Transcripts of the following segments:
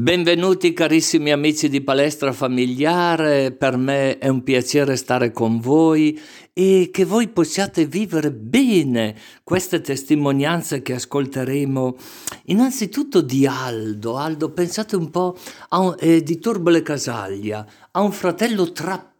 Benvenuti carissimi amici di Palestra Familiare, per me è un piacere stare con voi e che voi possiate vivere bene queste testimonianze che ascolteremo. Innanzitutto di Aldo, Aldo pensate un po' un, eh, di Turbole Casaglia, ha un fratello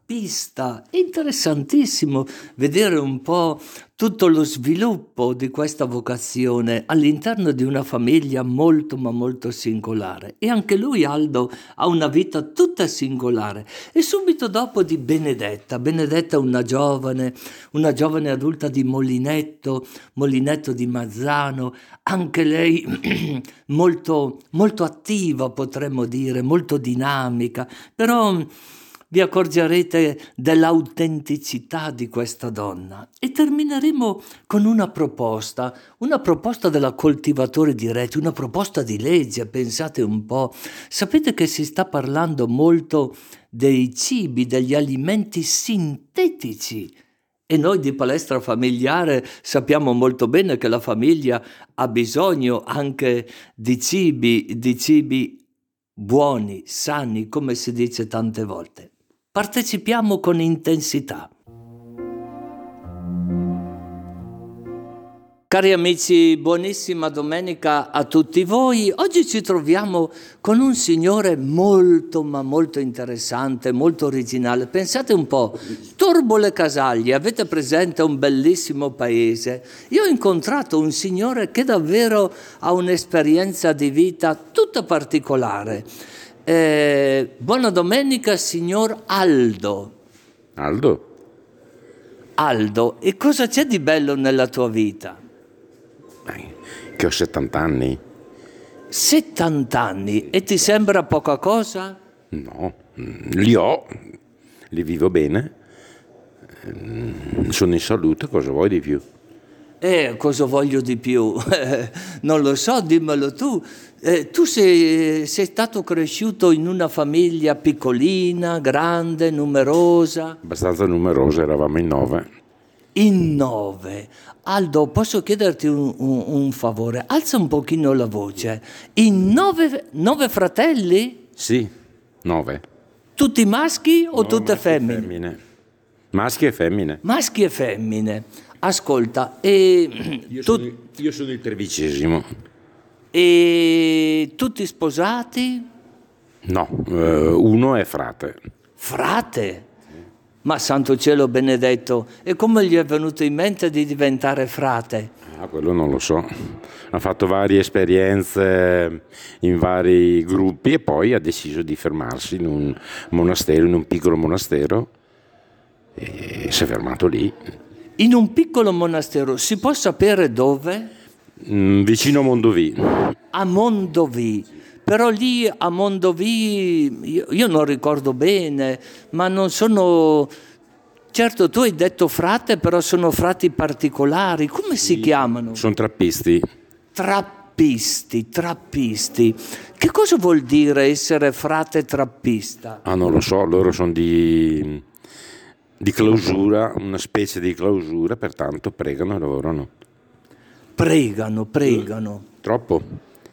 trappista, interessantissimo vedere un po' tutto lo sviluppo di questa vocazione all'interno di una famiglia molto ma molto singolare. E anche lui, Aldo, ha una vita tutta singolare. E subito dopo di Benedetta. Benedetta una giovane, una giovane adulta di Molinetto, Molinetto di Mazzano, anche lei molto, molto attiva, potremmo dire, molto dinamica, però vi accorgerete dell'autenticità di questa donna. E termineremo con una proposta, una proposta della coltivatore diretti, una proposta di legge, pensate un po'. Sapete che si sta parlando molto dei cibi, degli alimenti sintetici. E noi di palestra familiare sappiamo molto bene che la famiglia ha bisogno anche di cibi, di cibi buoni, sani, come si dice tante volte. Partecipiamo con intensità. Cari amici, buonissima domenica a tutti voi. Oggi ci troviamo con un signore molto ma molto interessante, molto originale. Pensate un po', Torbole Casaglie, avete presente un bellissimo paese? Io ho incontrato un signore che davvero ha un'esperienza di vita tutta particolare. Eh, buona domenica, signor Aldo. Aldo? Aldo, e cosa c'è di bello nella tua vita? Che ho 70 anni. 70 anni e ti sembra poca cosa? No, mm, li ho, li vivo bene, mm, sono in salute, cosa vuoi di più? Eh, cosa voglio di più? non lo so, dimmelo tu. Eh, tu sei, sei, stato cresciuto in una famiglia piccolina, grande, numerosa? Abbastanza numerosa, eravamo in nove. In nove. Aldo, posso chiederti un, un, un favore? Alza un pochino la voce. In nove, nove fratelli? Sì, nove. Tutti maschi o no, tutte femmine? femmine? Maschi e femmine. Maschi e femmine. Ascolta, e io, tu... sono, io sono il tredicesimo. E tutti sposati? No, eh, uno è frate. Frate? Ma santo cielo benedetto, e come gli è venuto in mente di diventare frate? Ah, quello non lo so. Ha fatto varie esperienze in vari gruppi e poi ha deciso di fermarsi in un monastero, in un piccolo monastero, e si è fermato lì in un piccolo monastero, si può sapere dove? Mm, vicino a Mondovì. A Mondovì. Però lì a Mondovì io, io non ricordo bene, ma non sono... Certo, tu hai detto frate, però sono frati particolari. Come si sì, chiamano? Sono trappisti. Trappisti, trappisti. Che cosa vuol dire essere frate trappista? Ah, non lo so, loro sono di di clausura, una specie di clausura, pertanto pregano e lavorano. Pregano, pregano. Troppo.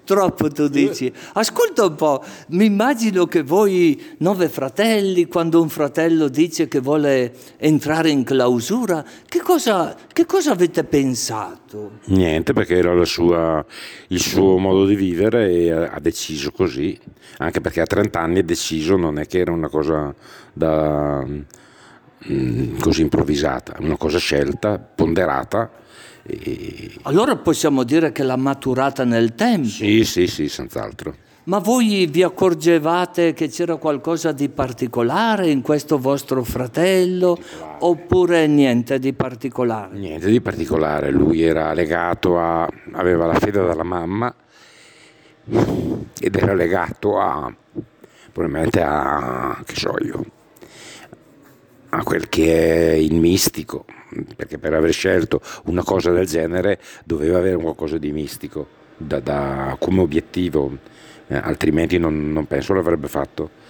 Troppo tu dici. Ascolta un po', mi immagino che voi nove fratelli, quando un fratello dice che vuole entrare in clausura, che cosa, che cosa avete pensato? Niente, perché era sua, il suo modo di vivere e ha deciso così, anche perché a 30 anni è deciso, non è che era una cosa da Mm, così improvvisata, una cosa scelta, ponderata. Allora possiamo dire che l'ha maturata nel tempo? Sì, sì, sì, senz'altro. Ma voi vi accorgevate che c'era qualcosa di particolare in questo vostro fratello oppure niente di particolare? Niente di particolare, lui era legato a, aveva la fede dalla mamma ed era legato a, probabilmente a, che so io, a quel che è il mistico, perché per aver scelto una cosa del genere doveva avere qualcosa di mistico da, da, come obiettivo, eh, altrimenti non, non penso l'avrebbe fatto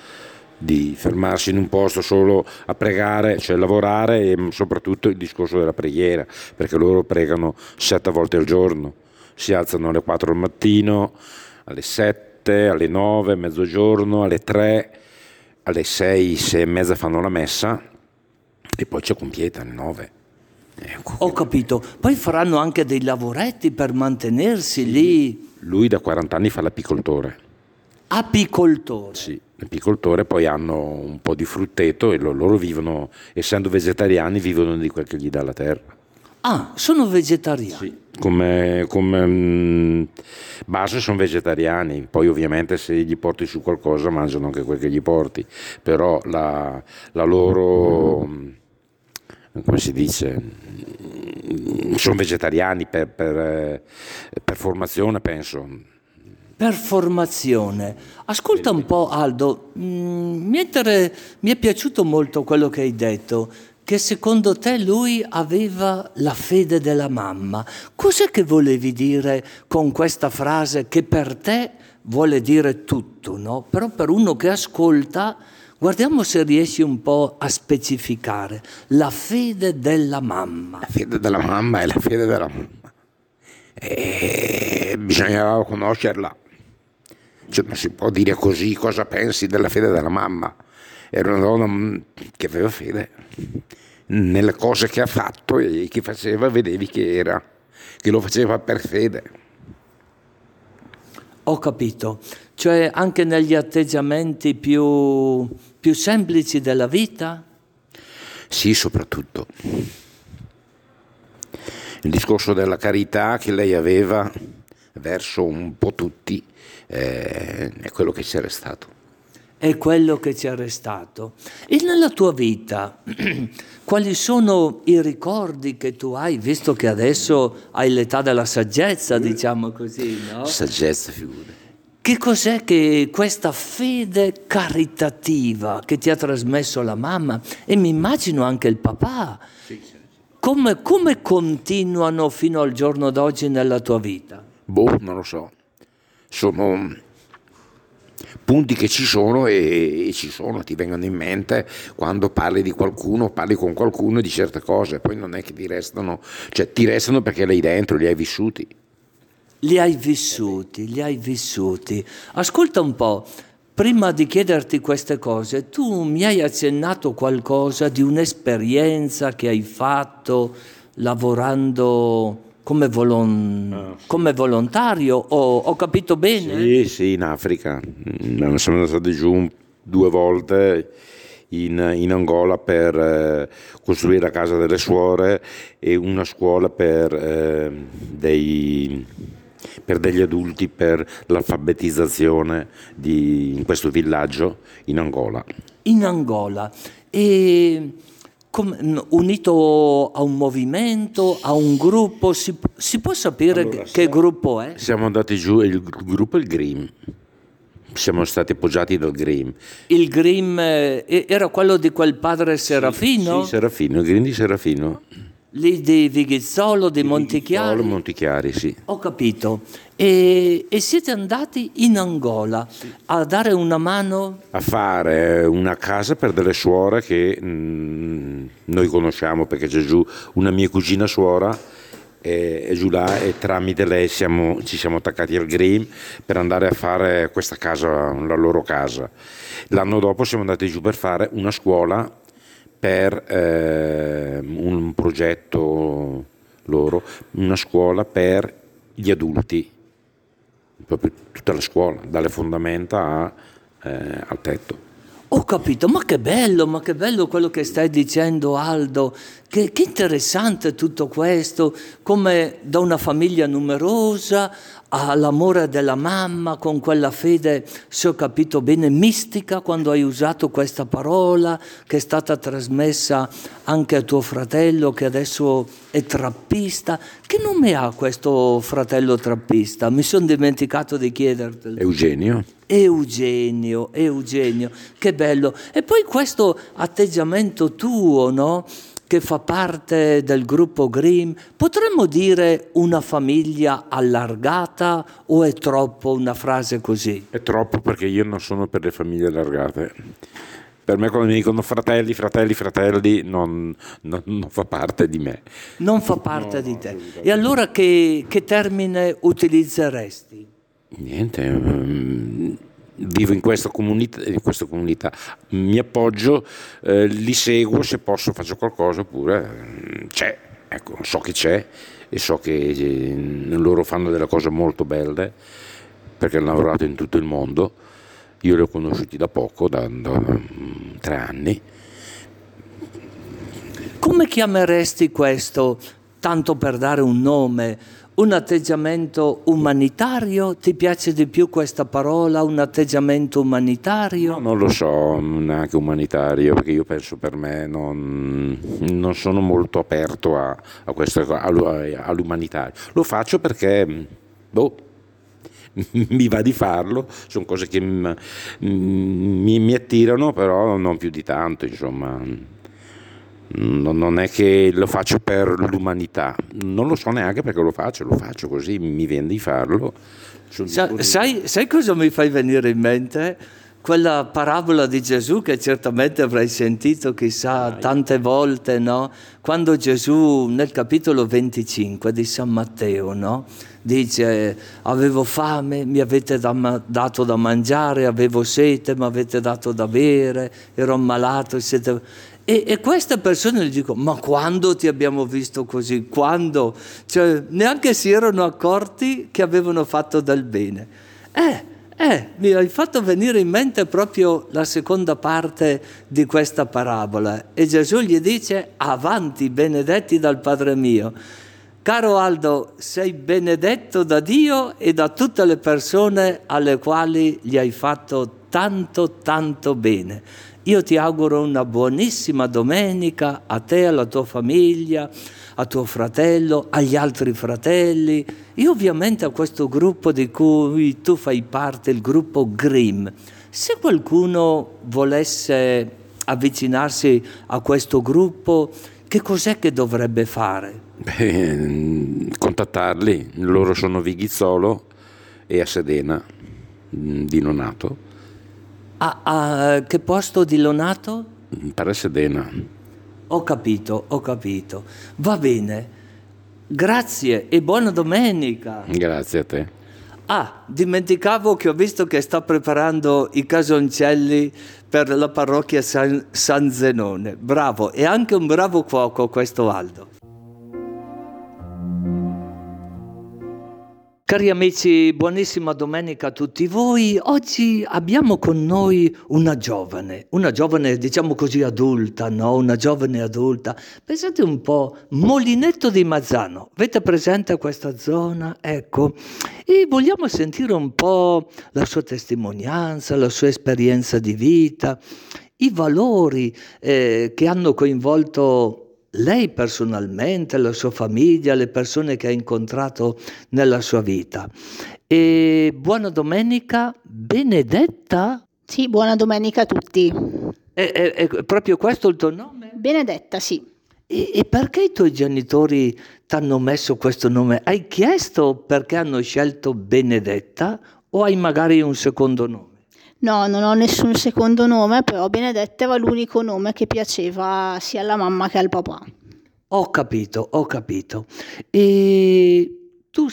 di fermarsi in un posto solo a pregare, cioè lavorare e soprattutto il discorso della preghiera, perché loro pregano sette volte al giorno, si alzano alle 4 del mattino, alle 7 7, alle 9, mezzogiorno, alle 3, alle 6, 6 e mezza fanno la messa e poi c'è compieta alle 9. Ecco. Ho capito, poi faranno anche dei lavoretti per mantenersi sì. lì. Lui da 40 anni fa l'apicoltore. Apicoltore? Sì, l'apicoltore, poi hanno un po' di frutteto e loro vivono, essendo vegetariani, vivono di quel che gli dà la terra. Ah, sono vegetariani? Sì, come, come mh, mm, base sono vegetariani, poi ovviamente se gli porti su qualcosa mangiano anche quel che gli porti, però la, la loro, mm, come si dice, mm, sono vegetariani per, per, per formazione penso. Per formazione. Ascolta un po' Aldo, mi è, mi è piaciuto molto quello che hai detto che secondo te lui aveva la fede della mamma. Cos'è che volevi dire con questa frase che per te vuole dire tutto, no? Però per uno che ascolta, guardiamo se riesci un po' a specificare la fede della mamma. La fede della mamma è la fede della mamma. E bisognava conoscerla. Cioè, non si può dire così cosa pensi della fede della mamma. Era una donna mm, che aveva fede nelle cose che ha fatto e che faceva, vedevi che era, che lo faceva per fede. Ho capito, cioè anche negli atteggiamenti più, più semplici della vita? Sì, soprattutto. Il discorso della carità che lei aveva verso un po' tutti eh, è quello che c'era stato è quello che ci ha restato. E nella tua vita, quali sono i ricordi che tu hai, visto che adesso hai l'età della saggezza, diciamo così, no? Saggezza, figura. Che cos'è che questa fede caritativa che ti ha trasmesso la mamma e mi immagino anche il papà, come, come continuano fino al giorno d'oggi nella tua vita? Boh, non lo so. Sono punti che ci sono e, e, ci sono, ti vengono in mente quando parli di qualcuno, parli con qualcuno di certe cose, poi non è che ti restano, cioè ti restano perché lì dentro li hai vissuti. Li hai vissuti, li hai vissuti. Ascolta un po', prima di chiederti queste cose, tu mi hai accennato qualcosa di un'esperienza che hai fatto lavorando come, volon- ah, come volontario, ho, ho, capito bene? Sì, sì, in Africa. Mm, siamo stati giù due volte in, in Angola per eh, costruire la casa delle suore e una scuola per, eh, dei, per degli adulti per l'alfabetizzazione di, in questo villaggio in Angola. In Angola. E unito a un movimento, a un gruppo, si, si può sapere allora, che siamo, gruppo è? Siamo andati giù, il gruppo è il GRIM, siamo stati appoggiati dal GRIM. Il GRIM eh, era quello di quel padre Serafino? Sì, sì Serafino, il GRIM di Serafino. Lì di Vighizzolo, di, Montichiari? Vighizzolo, Montichiari, sì. Ho capito. E, e, siete andati in Angola a dare una mano? A fare una casa per delle suore che mh, mm, noi conosciamo perché c'è giù una mia cugina suora e, e giù là e tramite lei siamo, ci siamo attaccati al Green per andare a fare questa casa, la loro casa. L'anno dopo siamo andati giù per fare una scuola per eh, un progetto loro, una scuola per gli adulti proprio tutta la scuola, dalle fondamenta a, eh, al tetto. Ho capito, ma che bello, ma che bello quello che stai dicendo Aldo, che, che interessante tutto questo, come da una famiglia numerosa all'amore della mamma, con quella fede, se ho capito bene, mistica quando hai usato questa parola, che è stata trasmessa anche a tuo fratello che adesso è trappista. Che nome ha questo fratello trappista? Mi sono dimenticato di chiedertelo. Eugenio. Eugenio, Eugenio, che bello. E poi questo atteggiamento tuo, no? Che fa parte del gruppo Grimm, potremmo dire una famiglia allargata o è troppo una frase così? È troppo perché io non sono per le famiglie allargate. Per me quando mi dicono fratelli, fratelli, fratelli, non, non, non fa parte di me. Non fa parte no, di te. E allora che, che termine utilizzeresti? Niente, um, vivo in questa, comunità, in questa comunità, mi appoggio, eh, li seguo, se posso faccio qualcosa oppure mm, c'è, ecco, so che c'è e so che eh, loro fanno delle cose molto belle perché hanno lavorato in tutto il mondo, io li ho conosciuti da poco, da, da um, tre anni. Come chiameresti questo, tanto per dare un nome? Un atteggiamento umanitario? Ti piace di più questa parola, un atteggiamento umanitario? No, non lo so, neanche umanitario, perché io penso per me non, non sono molto aperto a, a questo, all'umanitario. Lo faccio perché, boh, mi va di farlo, sono cose che mi, mi attirano, però non più di tanto, insomma non è che lo faccio per l'umanità, non lo so neanche perché lo faccio, lo faccio così, mi viene di farlo. Sa, sai, sai, cosa mi fai venire in mente? Quella parabola di Gesù che certamente avrai sentito chissà tante volte, no? Quando Gesù nel capitolo 25 di San Matteo, no? Dice, avevo fame, mi avete da, dato da mangiare, avevo sete, mi avete dato da bere, ero ammalato, siete e, e, queste persone gli dicono, ma quando ti abbiamo visto così? Quando? Cioè, neanche si erano accorti che avevano fatto del bene. Eh, eh, mi hai fatto venire in mente proprio la seconda parte di questa parabola. E Gesù gli dice, avanti, benedetti dal Padre mio. Caro Aldo, sei benedetto da Dio e da tutte le persone alle quali gli hai fatto tanto, tanto bene. Io ti auguro una buonissima domenica a te, alla tua famiglia, a tuo fratello, agli altri fratelli e ovviamente a questo gruppo di cui tu fai parte, il gruppo Grimm. Se qualcuno volesse avvicinarsi a questo gruppo, che cos'è che dovrebbe fare? Beh, contattarli, loro sono Vighizzolo e a Sedena di Nonato a, a che posto di Lonato? Per Sedena. Ho capito, ho capito. Va bene. Grazie e buona domenica. Grazie a te. Ah, dimenticavo che ho visto che sta preparando i casoncelli per la parrocchia San, San Zenone. Bravo, e anche un bravo cuoco questo Aldo. Cari amici, buonissima domenica a tutti voi. Oggi abbiamo con noi una giovane, una giovane diciamo così adulta, no? Una giovane adulta. Pensate un po', Molinetto di Mazzano. Avete presente questa zona? Ecco. E vogliamo sentire un po' la sua testimonianza, la sua esperienza di vita, i valori eh, che hanno coinvolto lei personalmente, la sua famiglia, le persone che ha incontrato nella sua vita. E buona domenica, Benedetta? Sì, buona domenica a tutti. È, è, è proprio questo il tuo nome? Benedetta, sì. E, e perché i tuoi genitori ti hanno messo questo nome? Hai chiesto perché hanno scelto Benedetta o hai magari un secondo nome? No, non ho nessun secondo nome, però Benedetta era l'unico nome che piaceva sia alla mamma che al papà. Ho capito, ho capito. E tu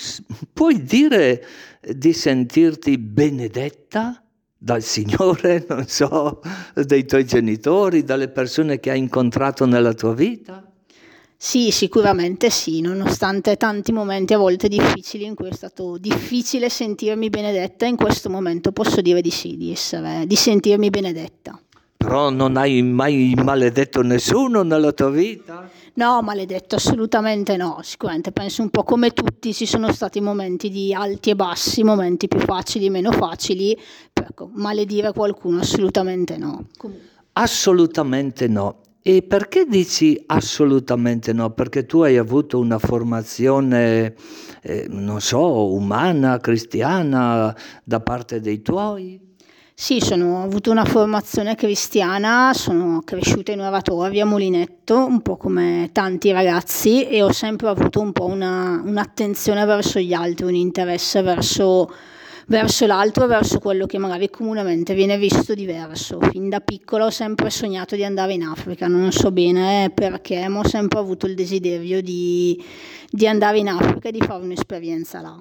puoi dire di sentirti benedetta dal Signore, non so, dai tuoi genitori, dalle persone che hai incontrato nella tua vita? Sì, sicuramente sì, nonostante tanti momenti a volte difficili in cui è stato difficile sentirmi benedetta, in questo momento posso dire di sì, di, essere, di sentirmi benedetta. Però non hai mai maledetto nessuno nella tua vita? No, maledetto assolutamente no, sicuramente penso un po' come tutti ci sono stati momenti di alti e bassi, momenti più facili, meno facili, ecco, maledire qualcuno assolutamente no. Comunque. Assolutamente no. E perché dici assolutamente no? Perché tu hai avuto una formazione, eh, non so, umana, cristiana da parte dei tuoi? Sì, sono, ho avuto una formazione cristiana, sono cresciuta in oratoria a Molinetto, un po' come tanti ragazzi, e ho sempre avuto un po' una, un'attenzione verso gli altri, un interesse verso verso l'altro, verso quello che magari comunemente viene visto diverso. Fin da piccolo ho sempre sognato di andare in Africa, non so bene perché, ma ho sempre avuto il desiderio di, di andare in Africa e di fare un'esperienza là.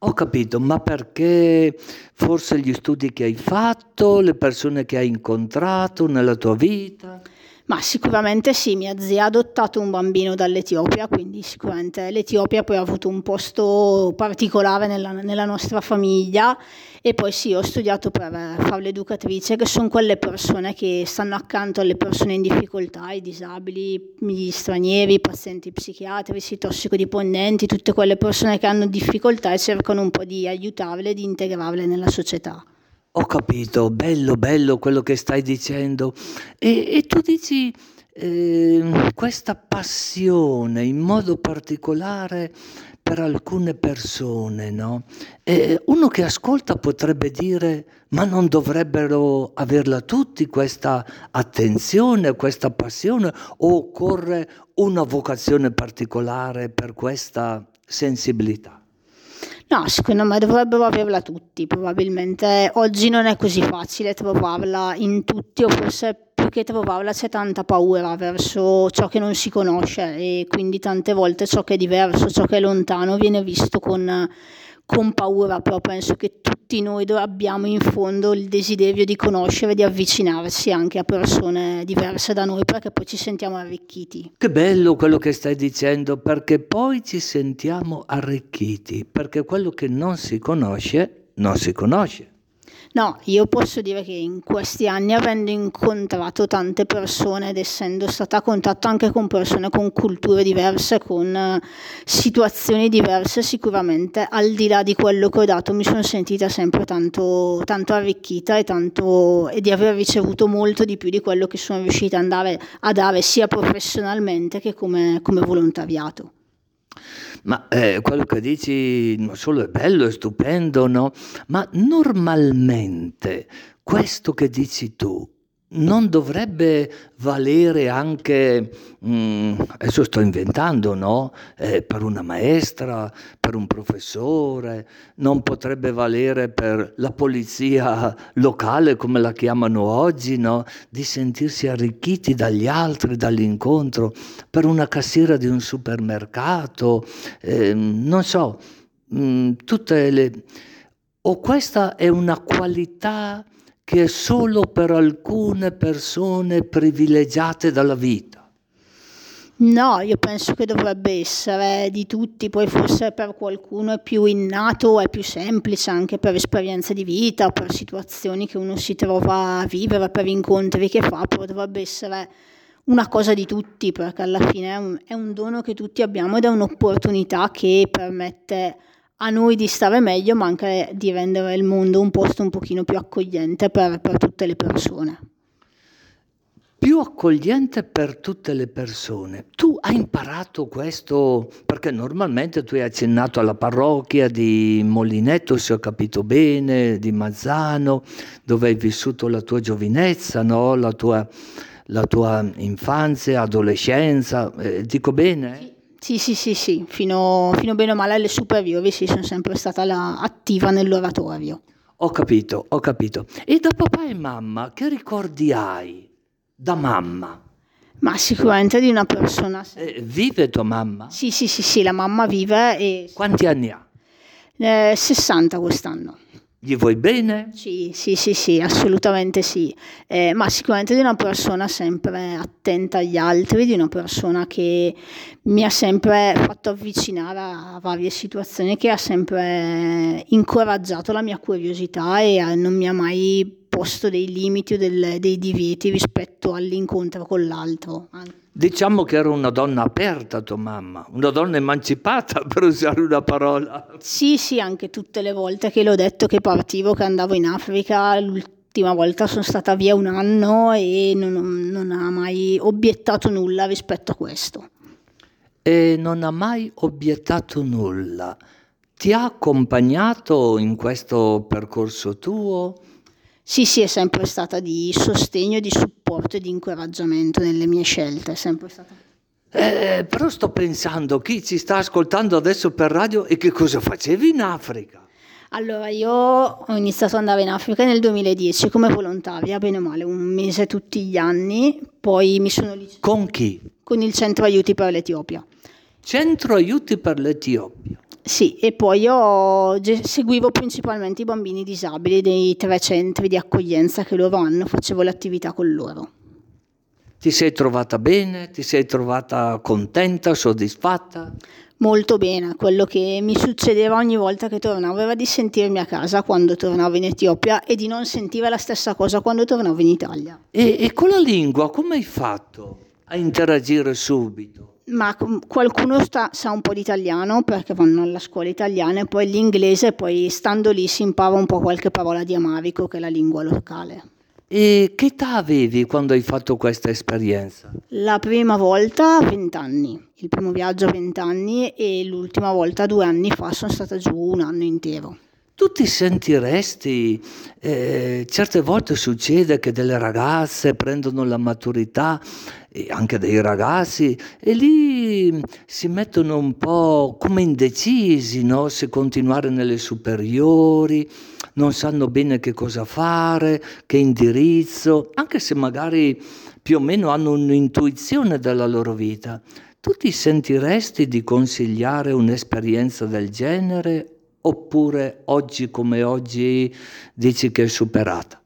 Ho capito, ma perché forse gli studi che hai fatto, le persone che hai incontrato nella tua vita? Ma sicuramente sì, mia zia ha adottato un bambino dall'Etiopia, quindi sicuramente l'Etiopia poi ha avuto un posto particolare nella, nella nostra famiglia e poi sì, ho studiato per fare l'educatrice, che sono quelle persone che stanno accanto alle persone in difficoltà, i disabili, gli stranieri, i pazienti psichiatrici, i tossicodipendenti, tutte quelle persone che hanno difficoltà e cercano un po' di aiutarle, di integrarle nella società. Ho capito, bello, bello quello che stai dicendo. E, e tu dici eh, questa passione in modo particolare per alcune persone, no? E uno che ascolta potrebbe dire, ma non dovrebbero averla tutti questa attenzione, questa passione, o occorre una vocazione particolare per questa sensibilità? No, secondo me dovrebbero averla tutti, probabilmente. Oggi non è così facile trovarla in tutti o forse più che trovarla c'è tanta paura verso ciò che non si conosce e quindi tante volte ciò che è diverso, ciò che è lontano viene visto con con paura, però penso che tutti noi abbiamo in fondo il desiderio di conoscere, di avvicinarsi anche a persone diverse da noi perché poi ci sentiamo arricchiti. Che bello quello che stai dicendo perché poi ci sentiamo arricchiti, perché quello che non si conosce non si conosce. No, io posso dire che in questi anni, avendo incontrato tante persone ed essendo stata a contatto anche con persone con culture diverse, con eh, situazioni diverse, sicuramente al di là di quello che ho dato mi sono sentita sempre tanto, tanto arricchita e, tanto, e, di aver ricevuto molto di più di quello che sono riuscita andare, a dare sia professionalmente che come, come volontariato. Ma eh, quello che dici non solo è bello, è stupendo, no? Ma normalmente questo che dici tu non dovrebbe valere anche, mm, adesso sto inventando, no? Eh, per una maestra, per un professore, non potrebbe valere per la polizia locale, come la chiamano oggi, no? Di sentirsi arricchiti dagli altri, dall'incontro, per una cassiera di un supermercato, eh, non so, mm, tutte le... O questa è una qualità che è solo per alcune persone privilegiate dalla vita. No, io penso che dovrebbe essere di tutti, poi forse per qualcuno è più innato, è più semplice anche per esperienze di vita, per situazioni che uno si trova a vivere, per incontri che fa, però dovrebbe essere una cosa di tutti, perché alla fine è un, è un dono che tutti abbiamo ed è un'opportunità che permette a noi di stare meglio, ma anche di rendere il mondo un posto un pochino più accogliente per, per tutte le persone. Più accogliente per tutte le persone. Tu hai imparato questo perché normalmente tu hai accennato alla parrocchia di Molinetto, se ho capito bene, di Mazzano, dove hai vissuto la tua giovinezza, no? la, tua, la, tua, infanzia, adolescenza. Eh, dico bene? Sì. Sì, sì, sì, sì, fino, fino bene o male alle superiori sì, sono sempre stata la, attiva nell'oratorio. Ho capito, ho capito. E da papà e mamma, che ricordi hai da mamma? Ma sicuramente di una persona... Eh, vive tua mamma? Sì, sì, sì, sì, la mamma vive e... Quanti anni ha? Eh, 60 quest'anno. Gli vuoi bene? Sì, sì, sì, sì, assolutamente sì, eh, ma sicuramente di una persona sempre attenta agli altri, di una persona che mi ha sempre fatto avvicinare a varie situazioni, che ha sempre incoraggiato la mia curiosità e non mi ha mai posto dei limiti o del, dei divieti rispetto all'incontro con l'altro. Diciamo che era una donna aperta tua mamma, una donna emancipata per usare una parola. Sì, sì, anche tutte le volte che l'ho detto che partivo, che andavo in Africa, l'ultima volta sono stata via un anno e non, non ha mai obiettato nulla rispetto a questo. E non ha mai obiettato nulla. Ti ha accompagnato in questo percorso tuo? Sì, sì, è sempre stata di sostegno, di supporto e di incoraggiamento nelle mie scelte, è sempre stata. Eh, però sto pensando, chi ci sta ascoltando adesso per radio e che cosa facevi in Africa? Allora, io ho iniziato ad andare in Africa nel 2010 come volontaria, bene o male, un mese tutti gli anni, poi mi sono licenziata. Con chi? Con il Centro Aiuti per l'Etiopia. Centro Aiuti per l'Etiopia? Sì, e poi io seguivo principalmente i bambini disabili dei tre centri di accoglienza che loro hanno, facevo l'attività con loro. Ti sei trovata bene? Ti sei trovata contenta, soddisfatta? Molto bene, quello che mi succedeva ogni volta che tornavo era di sentirmi a casa quando tornavo in Etiopia e di non sentire la stessa cosa quando tornavo in Italia. E, e con la lingua come hai fatto a interagire subito? Ma qualcuno sta, sa un po' di italiano perché vanno alla scuola italiana e poi l'inglese, poi stando lì si impara un po' qualche parola di Amarico che è la lingua locale. E che età avevi quando hai fatto questa esperienza? La prima volta a 20 anni, il primo viaggio a 20 anni e l'ultima volta due anni fa sono stata giù un anno intero. Tu ti sentiresti, eh, certe volte succede che delle ragazze prendono la maturità, anche dei ragazzi, e lì si mettono un po' come indecisi, no? se continuare nelle superiori, non sanno bene che cosa fare, che indirizzo, anche se magari più o meno hanno un'intuizione della loro vita. Tu ti sentiresti di consigliare un'esperienza del genere oppure oggi come oggi dici che è superata?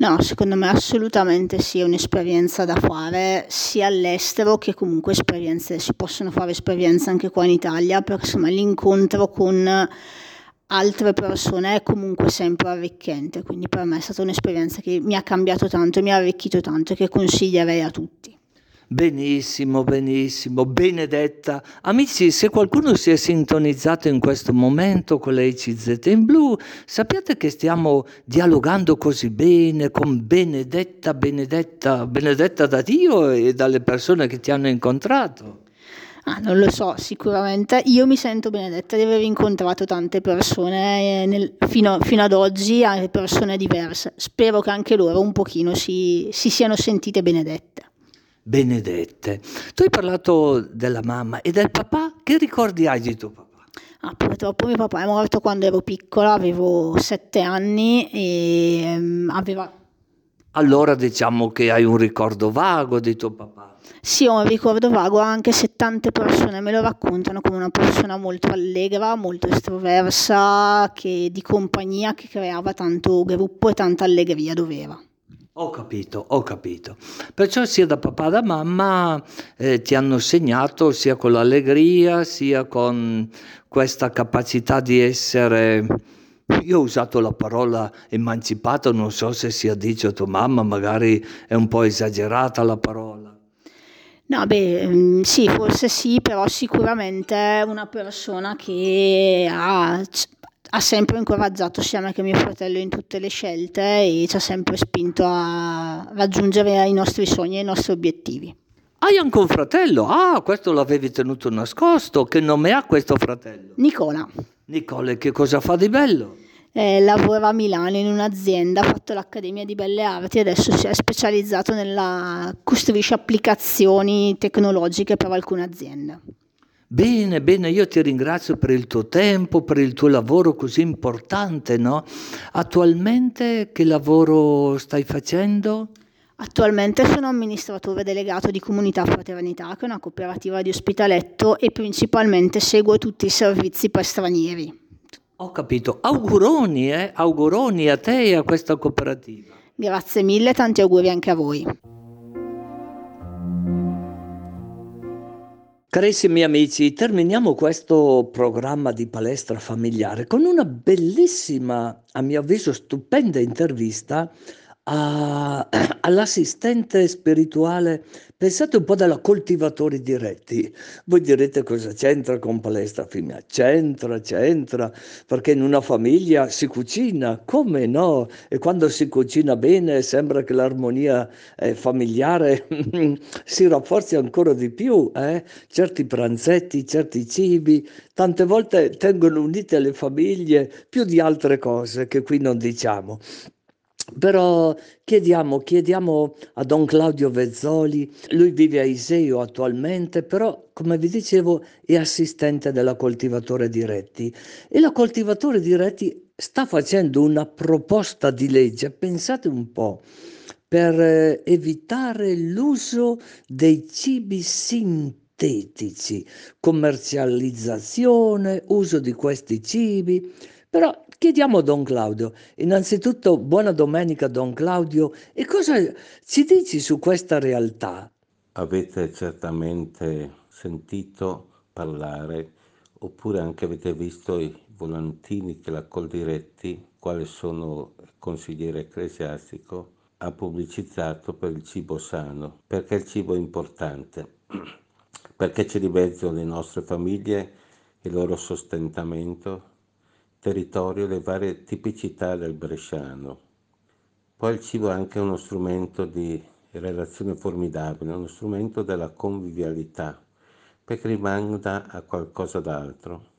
No, secondo me assolutamente sì, è un'esperienza da fare sia all'estero che comunque esperienze, si possono fare esperienze anche qua in Italia, perché insomma l'incontro con altre persone è comunque sempre arricchente, quindi per me è stata un'esperienza che mi ha cambiato tanto, mi ha arricchito tanto e che consiglierei a tutti. Benissimo, benissimo, benedetta. Amici, se qualcuno si è sintonizzato in questo momento con le CZ in blu, sappiate che stiamo dialogando così bene con Benedetta, Benedetta, Benedetta da Dio e dalle persone che ti hanno incontrato. Ah, non lo so, sicuramente. Io mi sento benedetta di aver incontrato tante persone eh, nel, fino, fino, ad oggi, persone diverse. Spero che anche loro un pochino si, si siano sentite benedette benedette. Tu hai parlato della mamma e del papà, che ricordi hai di tuo papà? Ah, purtroppo mio papà è morto quando ero piccola, avevo sette anni e um, aveva... Allora diciamo che hai un ricordo vago di tuo papà. Sì, ho un ricordo vago anche se tante persone me lo raccontano come una persona molto allegra, molto estroversa, che, di compagnia, che creava tanto gruppo e tanta allegria doveva. Ho capito, ho capito. Perciò sia da papà da mamma eh, ti hanno segnato sia con l'allegria, sia con questa capacità di essere... Io ho usato la parola emancipato, non so se sia dice tua mamma, magari è un po' esagerata la parola. No, beh, mm, sì, forse sì, però sicuramente è una persona che ha ha sempre incoraggiato sia me che mio fratello in tutte le scelte e ci ha sempre spinto a raggiungere i nostri sogni e i nostri obiettivi. Hai anche un fratello? Ah, questo l'avevi tenuto nascosto. Che nome ha questo fratello? Nicola. Nicola, che cosa fa di bello? Eh, lavora a Milano in un'azienda, ha fatto l'Accademia di Belle Arti e adesso si è specializzato nella costruisce applicazioni tecnologiche per alcune aziende. Bene, bene, io ti ringrazio per il tuo tempo, per il tuo lavoro così importante, no? Attualmente che lavoro stai facendo? Attualmente sono amministratore delegato di Comunità Fraternità, che è una cooperativa di ospitaletto e principalmente seguo tutti i servizi per stranieri. Ho capito. Auguroni, eh? Auguroni a te e a questa cooperativa. Grazie mille, tanti auguri anche a voi. Carissimi amici, terminiamo questo programma di palestra familiare con una bellissima, a mio avviso stupenda intervista a, all'assistente spirituale, pensate un po' della coltivatori diretti. Voi direte cosa c'entra con palestra femminile? C'entra, c'entra, perché in una famiglia si cucina, come no? E quando si cucina bene sembra che l'armonia eh, familiare si rafforzi ancora di più. Eh? Certi pranzetti, certi cibi, tante volte tengono unite le famiglie più di altre cose che qui non diciamo. Però chiediamo, chiediamo a Don Claudio Vezzoli, lui vive a Iseo attualmente, però come vi dicevo è assistente della coltivatore diretti e la coltivatore diretti sta facendo una proposta di legge, pensate un po', per eh, evitare l'uso dei cibi sintetici sintetici, commercializzazione, uso di questi cibi. Però chiediamo a Don Claudio, innanzitutto buona domenica Don Claudio, e cosa ci dici su questa realtà? Avete certamente sentito parlare, oppure anche avete visto i volantini che la Coldiretti, quale sono consigliere ecclesiastico, ha pubblicizzato per il cibo sano, perché il cibo è importante, perché c'è di mezzo le nostre famiglie, il loro sostentamento, territorio, le varie tipicità del bresciano. Poi il cibo è anche uno strumento di relazione formidabile, uno strumento della convivialità, perché rimanda a qualcosa d'altro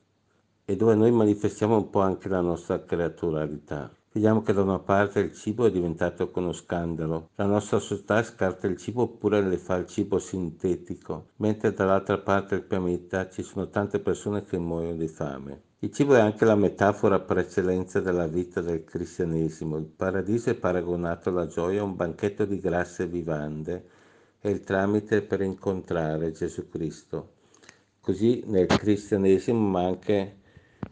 e dove noi manifestiamo un po' anche la nostra creaturalità. Vediamo che da una parte il cibo è diventato uno scandalo, la nostra società scarta il cibo oppure le fa il cibo sintetico, mentre dall'altra parte del pianeta ci sono tante persone che muoiono di fame. Il cibo è anche la metafora per eccellenza della vita del cristianesimo. Il paradiso è paragonato alla gioia, un banchetto di grasse vivande, è il tramite per incontrare Gesù Cristo. Così nel cristianesimo ma anche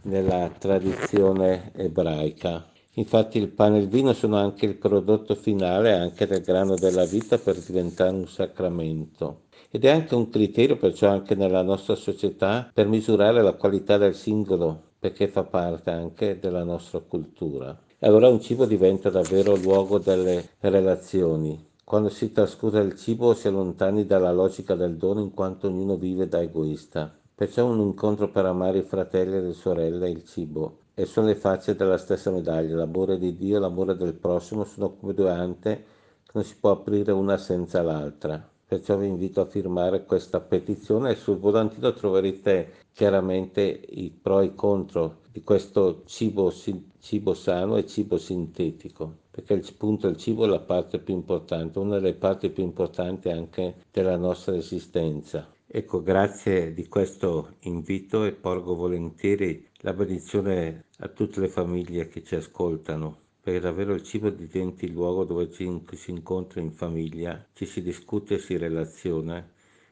nella tradizione ebraica. Infatti il pane e il vino sono anche il prodotto finale anche del grano della vita per diventare un sacramento. Ed è anche un criterio perciò anche nella nostra società per misurare la qualità del singolo, perché fa parte anche della nostra cultura. Allora un cibo diventa davvero luogo delle relazioni. Quando si trascura il cibo si allontani dalla logica del dono in quanto ognuno vive da egoista. Perciò un incontro per amare i fratelli e le sorelle e il cibo. E sono le facce della stessa medaglia. L'amore di Dio e l'amore del prossimo sono come due ante che non si può aprire una senza l'altra. Perciò vi invito a firmare questa petizione e sul volantino troverete chiaramente i pro e i contro di questo cibo, cibo sano e cibo sintetico, perché il punto il cibo è la parte più importante, una delle parti più importanti anche della nostra esistenza. Ecco, grazie di questo invito e porgo volentieri la benedizione a tutte le famiglie che ci ascoltano, perché davvero il cibo diventi il luogo dove ci, si incontra in famiglia, ci si discute, si relaziona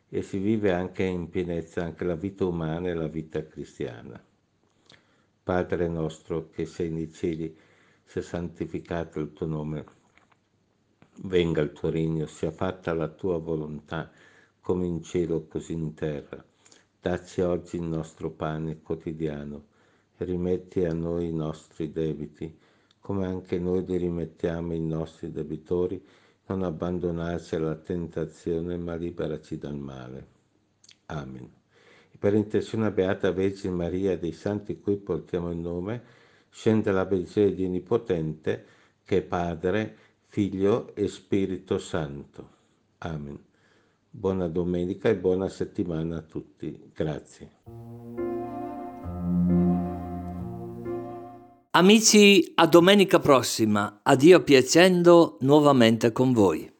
e si vive anche in pienezza anche la vita umana e la vita cristiana. Padre nostro che sei nei cieli, sia santificato il tuo nome, venga il tuo regno, sia fatta la tua volontà come in cielo così in terra. Dacci oggi il nostro pane quotidiano e rimetti a noi i nostri debiti, come anche noi li rimettiamo ai nostri debitori, non abbandonarci alla tentazione, ma liberaci dal male. Amen. E per intercessione Beata Vergine Maria dei santi cui portiamo il nome, scende la benedizione di Onnipotente, che è Padre, Figlio e Spirito Santo. Amen. Buona domenica e buona settimana a tutti. Grazie. Amici, a domenica prossima. A Dio piacendo nuovamente con voi.